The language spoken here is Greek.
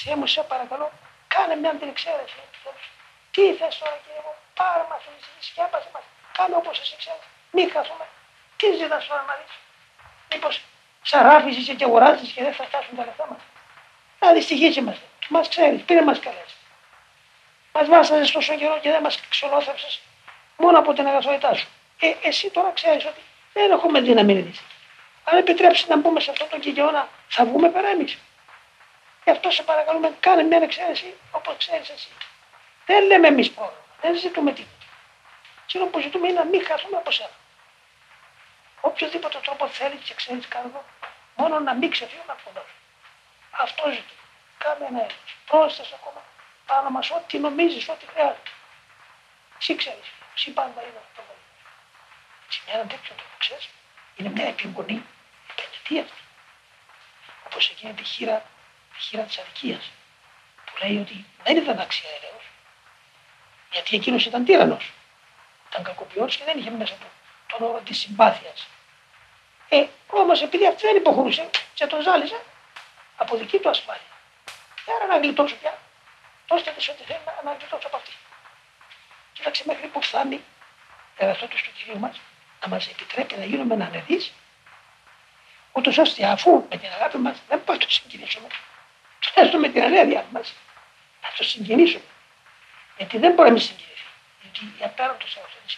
Σε μου, σε παρακαλώ, κάνε μια αντιεξαίρεση. Τι θες τώρα, κύριε μου, πάρε μας τη σκέπασε μας. Κάνε όπως εσύ ξέρεις. Μην χαθούμε. Τι ζητάς τώρα να δει. Μήπως σαράφιζε και αγοράζεις και δεν θα φτάσουν τα λεφτά μας. Να δυστυχήσει μας. Μας ξέρεις, πήρε μας καλές. Μας βάσαζε τόσο καιρό και δεν μας ξενόθεψε μόνο από την αγαθότητά σου. Ε, εσύ τώρα ξέρεις ότι δεν έχουμε δύναμη ρίδηση. Αν επιτρέψει να μπούμε σε αυτόν τον κυγιώνα, θα βγούμε πέρα εμείς. Γι' αυτό σε παρακαλούμε, κάνε μια εξαίρεση όπως ξέρεις εσύ. Δεν λέμε εμείς πρόβλημα, δεν ζητούμε τίποτα. Εκείνο που ζητούμε είναι να μην χαθούμε από σένα. Οποιοδήποτε τρόπο θέλει και ξέρεις κάνω, μόνο να μην ξεφύγουμε από τον Αυτό ζητούμε. Κάνε ένα έργο. Πρόσθεσε ακόμα πάνω μας ό,τι νομίζεις, ό,τι χρειάζεται. Εσύ ξέρεις. Εσύ πάντα είναι αυτό το Σε μια τέτοιο τρόπο ξέρεις, είναι μια επιμονή επενδυτή αυτή. Όπως εκείνη τη χείρα, τη χείρα της αδικίας που λέει ότι δεν ήταν αξιαέρεο γιατί εκείνος ήταν τύρανος. Ήταν κακοποιό και δεν είχε μέσα του τον όρο της συμπάθειας. Ε, όμως επειδή αυτή δεν υποχωρούσε και τον ζάλιζε από δική του ασφάλεια. Και άρα να γλιτώσω πια. Δώστε της ό,τι θέλει να γλιτώσω από αυτή. Κοίταξε μέχρι που φτάνει εραστό του κυρίου μας να μας επιτρέπει να γίνουμε ανεδεί, ούτως ώστε αφού με την αγάπη μας δεν μπορούμε να το συγκινήσουμε, τουλάχιστον με την ανέδεια μας να το συγκινήσουμε. Γιατί δεν μπορεί να μην συγκινηθεί. Γιατί η απέραντο αγωγή είναι